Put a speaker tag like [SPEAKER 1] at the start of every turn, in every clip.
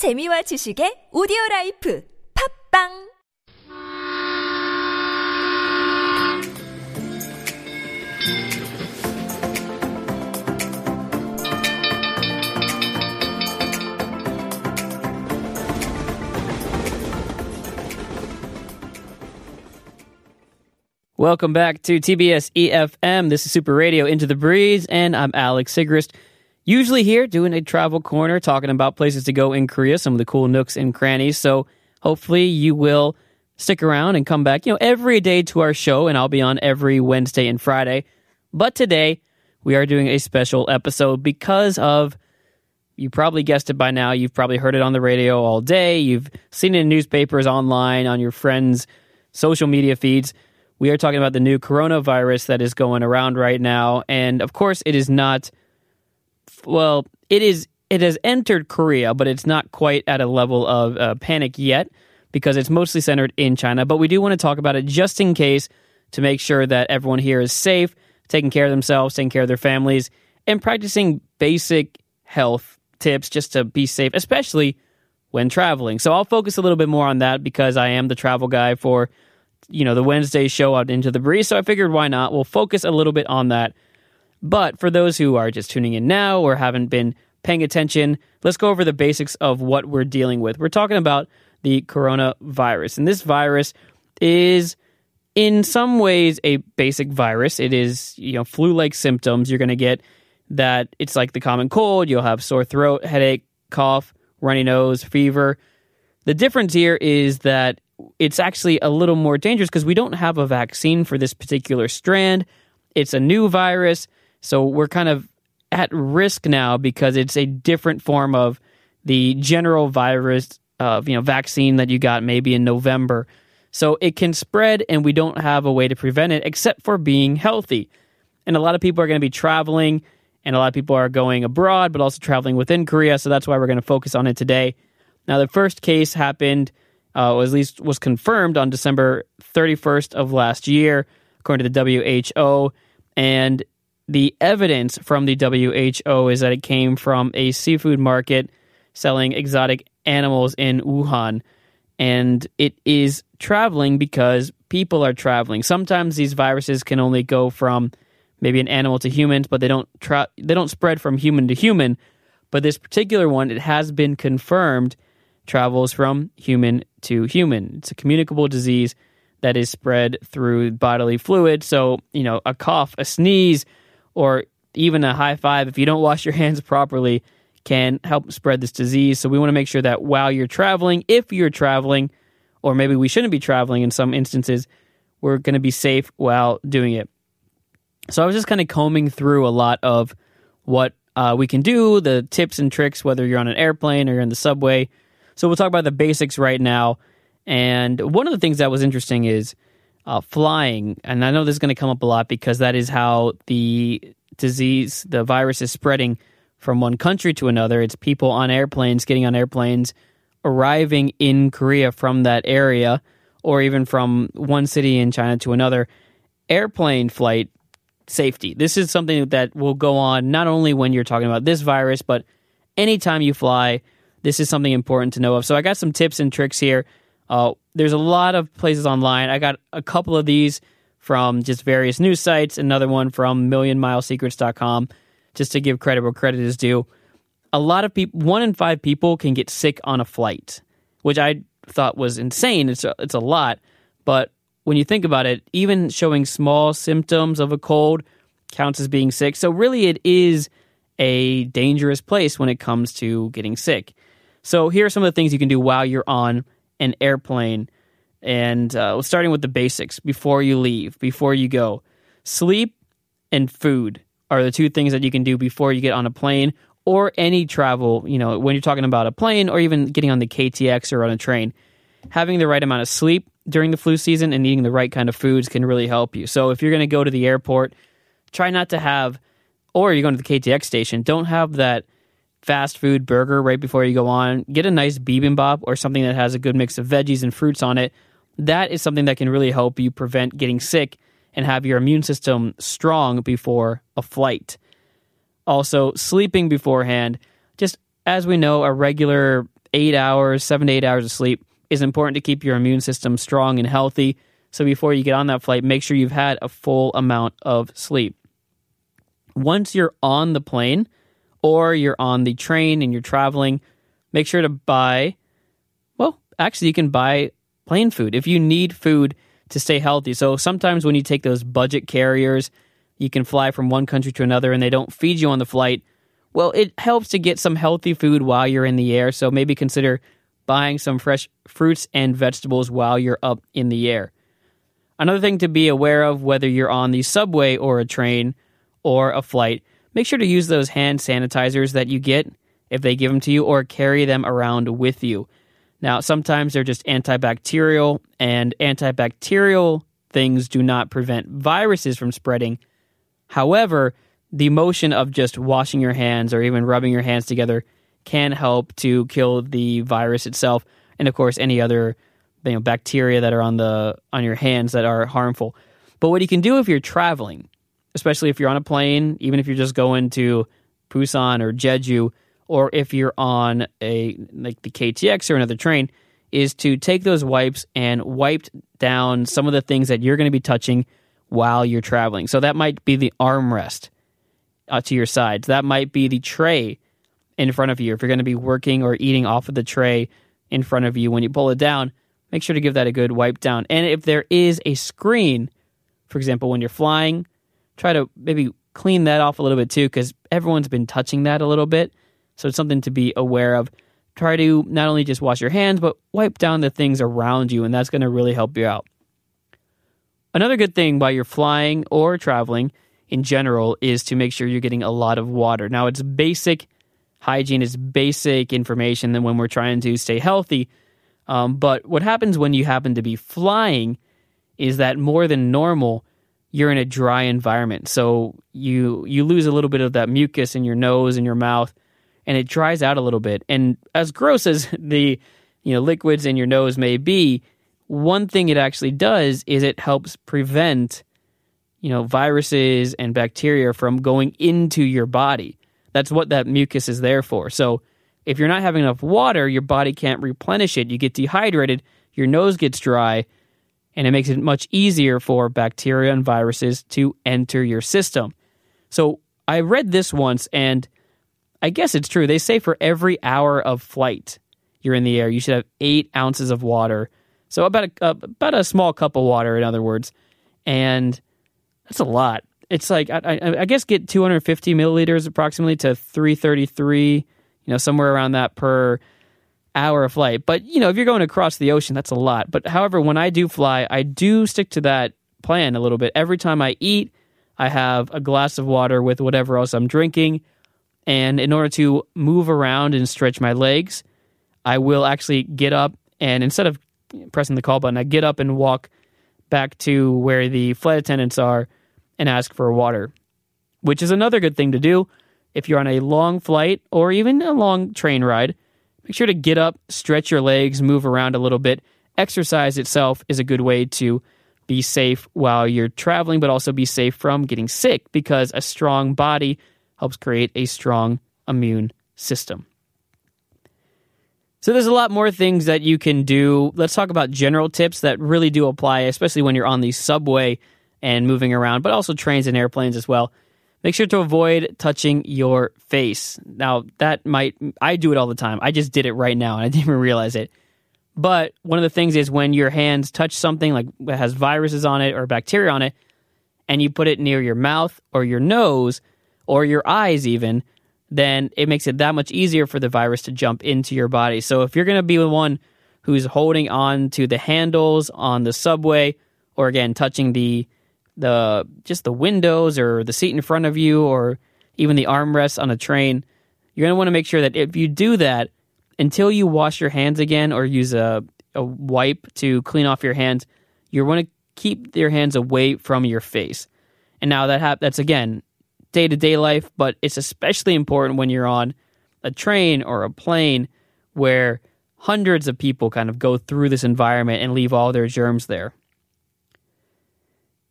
[SPEAKER 1] 재미와 지식의 오디오 라이프 팝빵
[SPEAKER 2] Welcome back to TBS EFM. This is Super Radio Into the Breeze, and I'm Alex Sigrist. Usually here doing a travel corner, talking about places to go in Korea, some of the cool nooks and crannies. So hopefully you will stick around and come back, you know, every day to our show, and I'll be on every Wednesday and Friday. But today we are doing a special episode because of you probably guessed it by now. You've probably heard it on the radio all day. You've seen it in newspapers, online, on your friends' social media feeds. We are talking about the new coronavirus that is going around right now. And of course, it is not, well, it is, it has entered Korea, but it's not quite at a level of uh, panic yet because it's mostly centered in China. But we do want to talk about it just in case to make sure that everyone here is safe, taking care of themselves, taking care of their families, and practicing basic health tips just to be safe, especially when traveling. So I'll focus a little bit more on that because I am the travel guy for you know, the Wednesday show out into the breeze. So I figured why not? We'll focus a little bit on that. But for those who are just tuning in now or haven't been paying attention, let's go over the basics of what we're dealing with. We're talking about the coronavirus. And this virus is in some ways a basic virus. It is, you know, flu-like symptoms you're going to get that it's like the common cold, you'll have sore throat, headache, cough, runny nose, fever. The difference here is that it's actually a little more dangerous because we don't have a vaccine for this particular strand. It's a new virus, so we're kind of at risk now because it's a different form of the general virus of you know vaccine that you got maybe in November. So it can spread and we don't have a way to prevent it except for being healthy. And a lot of people are going to be traveling and a lot of people are going abroad but also traveling within Korea, so that's why we're going to focus on it today. Now the first case happened uh, or at least was confirmed on December 31st of last year, according to the WHO. And the evidence from the WHO is that it came from a seafood market selling exotic animals in Wuhan. And it is traveling because people are traveling. Sometimes these viruses can only go from maybe an animal to humans, but they don't tra- they don't spread from human to human. But this particular one, it has been confirmed travels from human to human. It's a communicable disease that is spread through bodily fluid. So, you know, a cough, a sneeze, or even a high five, if you don't wash your hands properly, can help spread this disease. So, we want to make sure that while you're traveling, if you're traveling, or maybe we shouldn't be traveling in some instances, we're going to be safe while doing it. So, I was just kind of combing through a lot of what uh, we can do, the tips and tricks, whether you're on an airplane or you're in the subway so we'll talk about the basics right now. And one of the things that was interesting is uh, flying. And I know this is going to come up a lot because that is how the disease, the virus is spreading from one country to another. It's people on airplanes, getting on airplanes, arriving in Korea from that area, or even from one city in China to another. Airplane flight safety. This is something that will go on not only when you're talking about this virus, but anytime you fly this is something important to know of. So I got some tips and tricks here. Uh, there's a lot of places online. I got a couple of these from just various news sites, another one from millionmilesecrets.com, just to give credit where credit is due. A lot of people, one in five people can get sick on a flight, which I thought was insane. It's a, it's a lot, but when you think about it, even showing small symptoms of a cold counts as being sick. So really, it is a dangerous place when it comes to getting sick. So here are some of the things you can do while you're on an airplane. And uh, starting with the basics before you leave, before you go. Sleep and food are the two things that you can do before you get on a plane or any travel, you know, when you're talking about a plane or even getting on the KTX or on a train. Having the right amount of sleep during the flu season and eating the right kind of foods can really help you. So if you're going to go to the airport, try not to have, or you're going to the KTX station, don't have that fast food burger right before you go on. Get a nice bibimbap or something that has a good mix of veggies and fruits on it. That is something that can really help you prevent getting sick and have your immune system strong before a flight. Also, sleeping beforehand. Just as we know, a regular eight hours, seven to eight hours of sleep is important to keep your immune system strong and healthy. So before you get on that flight, make sure you've had a full amount of sleep. Once you're on the plane or you're on the train and you're traveling, make sure to buy, well, actually, you can buy plane food if you need food to stay healthy. So sometimes when you take those budget carriers, you can fly from one country to another and they don't feed you on the flight. Well, it helps to get some healthy food while you're in the air. So maybe consider buying some fresh fruits and vegetables while you're up in the air. Another thing to be aware of whether you're on the subway or a train or a flight, make sure to use those hand sanitizers that you get if they give them to you or carry them around with you. Now, sometimes they're just antibacterial, and antibacterial things do not prevent viruses from spreading. However, the motion of just washing your hands or even rubbing your hands together can help to kill the virus itself and of course any other you know bacteria that are on the on your hands that are harmful. But what you can do if you're traveling, especially if you're on a plane, even if you're just going to Busan or Jeju or if you're on a like the KTX or another train is to take those wipes and wipe down some of the things that you're going to be touching while you're traveling. So that might be the armrest uh, to your sides. That might be the tray in front of you. If you're going to be working or eating off of the tray in front of you when you pull it down, make sure to give that a good wipe down. And if there is a screen, for example, when you're flying, try to maybe clean that off a little bit too, because everyone's been touching that a little bit. So it's something to be aware of. Try to not only just wash your hands, but wipe down the things around you, and that's going to really help you out. Another good thing while you're flying or traveling in general is to make sure you're getting a lot of water. Now, it's basic hygiene is basic information than when we're trying to stay healthy. Um, but what happens when you happen to be flying is that more than normal, you're in a dry environment. So you you lose a little bit of that mucus in your nose and your mouth, and it dries out a little bit. And as gross as the you know liquids in your nose may be, one thing it actually does is it helps prevent you know viruses and bacteria from going into your body. That's what that mucus is there for. So if you're not having enough water, your body can't replenish it. You get dehydrated, your nose gets dry, and it makes it much easier for bacteria and viruses to enter your system. So I read this once, and I guess it's true. They say for every hour of flight you're in the air, you should have eight ounces of water. So about a, about a small cup of water, in other words, and that's a lot it's like I, I, I, guess get 250 milliliters approximately to 333, you know, somewhere around that per hour of flight. But you know, if you're going across the ocean, that's a lot. But however, when I do fly, I do stick to that plan a little bit. Every time I eat, I have a glass of water with whatever else I'm drinking. And in order to move around and stretch my legs, I will actually get up and instead of pressing the call button, I get up and walk back to where the flight attendants are and ask for water, which is another good thing to do if you're on a long flight or even a long train ride. Make sure to get up, stretch your legs, move around a little bit. Exercise itself is a good way to be safe while you're traveling, but also be safe from getting sick because a strong body helps create a strong immune system. So there's a lot more things that you can do. Let's talk about general tips that really do apply, especially when you're on the subway and moving around, but also trains and airplanes as well. Make sure to avoid touching your face. Now, that might, I do it all the time. I just did it right now and I didn't even realize it. But one of the things is when your hands touch something like that has viruses on it or bacteria on it, and you put it near your mouth or your nose or your eyes, even, then it makes it that much easier for the virus to jump into your body. So if you're going to be the one who's holding on to the handles on the subway, or again, touching the the just the windows or the seat in front of you or even the armrests on a train, you're going to want to make sure that if you do that, until you wash your hands again or use a, a wipe to clean off your hands, you want to keep your hands away from your face. And now that ha- that's again day to day life, but it's especially important when you're on a train or a plane where hundreds of people kind of go through this environment and leave all their germs there.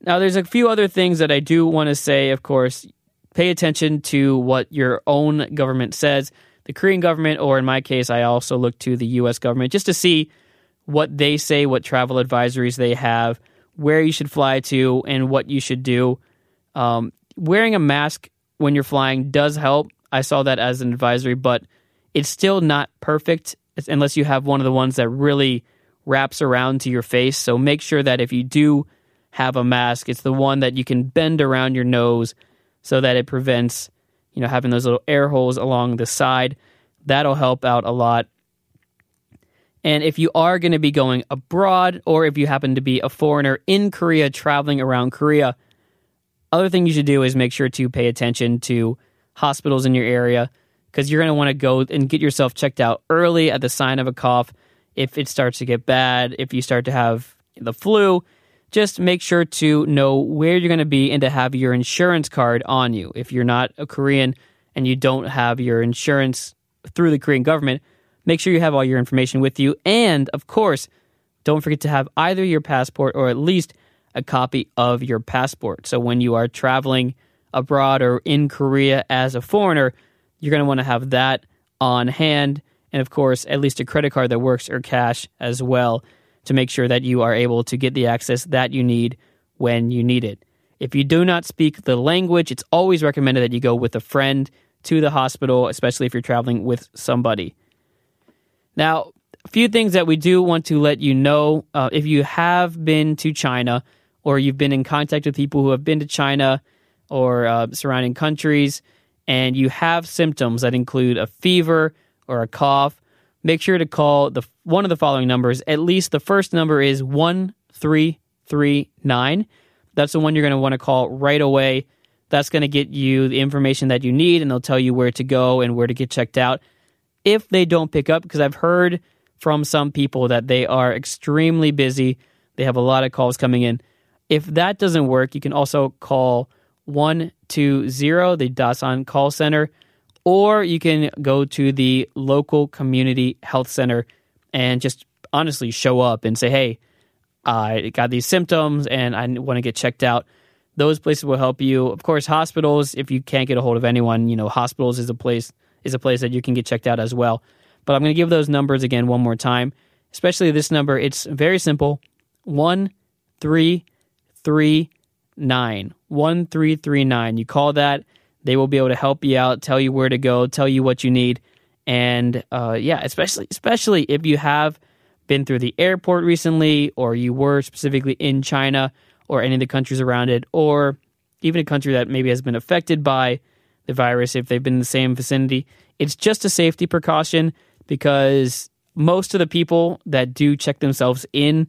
[SPEAKER 2] Now, there's a few other things that I do want to say, of course. Pay attention to what your own government says. the Korean government, or in my case, I also look to the U.S. government just to see what they say, what travel advisories they have, where you should fly to, and what you should do. Um, wearing a mask when you're flying does help. I saw that as an advisory, but it's still not perfect unless you have one of the ones that really wraps around to your face. So make sure that if you do have a mask, it's the one that you can bend around your nose so that it prevents, you know, having those little air holes along the side. That'll help out a lot. And if you are going to be going abroad or if you happen to be a foreigner in Korea traveling around Korea, other thing you should do is make sure to pay attention to hospitals in your area because you're going to want to go and get yourself checked out early at the sign of a cough. If it starts to get bad, if you start to have the flu, just make sure to know where you're going to be and to have your insurance card on you. If you're not a Korean and you don't have your insurance through the Korean government, make sure you have all your information with you. And of course, don't forget to have either your passport or at least a copy of your passport. So when you are traveling abroad or in Korea as a foreigner, you're going to want to have that on hand. And of course, at least a credit card that works or cash as well to make sure that you are able to get the access that you need when you need it. If you do not speak the language, it's always recommended that you go with a friend to the hospital, especially if you're traveling with somebody. Now, a few things that we do want to let you know uh, if you have been to China or you've been in contact with people who have been to China or uh, surrounding countries, and you have symptoms that include a fever or a cough, make sure to call the one of the following numbers. At least the first number is 1339. That's the one you're going to want to call right away. That's going to get you the information that you need and they'll tell you where to go and where to get checked out. If they don't pick up because I've heard from some people that they are extremely busy, they have a lot of calls coming in. If that doesn't work, you can also call 120, the Dasan call center, or you can go to the local community health center and just honestly show up and say, hey, I got these symptoms and I want to get checked out. Those places will help you. Of course, hospitals, if you can't get a hold of anyone, you know, hospitals is a place is a place that you can get checked out as well. But I'm going to give those numbers again one more time, especially this number. It's very simple. One, three, three, nine. One, three, three, nine. You call that they will be able to help you out, tell you where to go, tell you what you need, and uh, yeah, especially especially if you have been through the airport recently, or you were specifically in China or any of the countries around it, or even a country that maybe has been affected by the virus if they've been in the same vicinity. It's just a safety precaution because most of the people that do check themselves in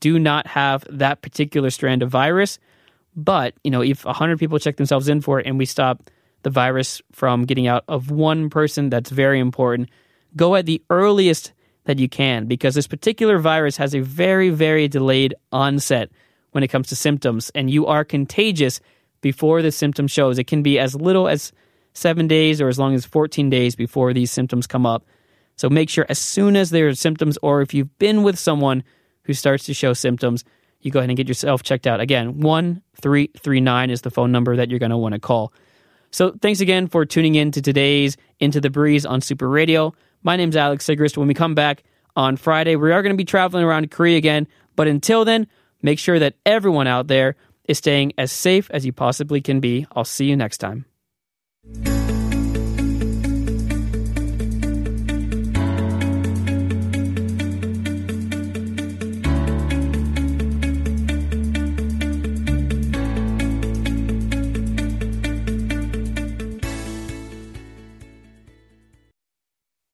[SPEAKER 2] do not have that particular strand of virus. But, you know, if 100 people check themselves in for it and we stop the virus from getting out of one person, that's very important. Go at the earliest that you can because this particular virus has a very, very delayed onset when it comes to symptoms, and you are contagious before the symptom shows. It can be as little as seven days or as long as 14 days before these symptoms come up. So make sure as soon as there are symptoms, or if you've been with someone who starts to show symptoms, you go ahead and get yourself checked out. Again, 1339 is the phone number that you're going to want to call. So thanks again for tuning in to today's Into the Breeze on Super Radio. My name's Alex Sigrist. When we come back on Friday, we are going to be traveling around Korea again. But until then, make sure that everyone out there is staying as safe as you possibly can be. I'll see you next time.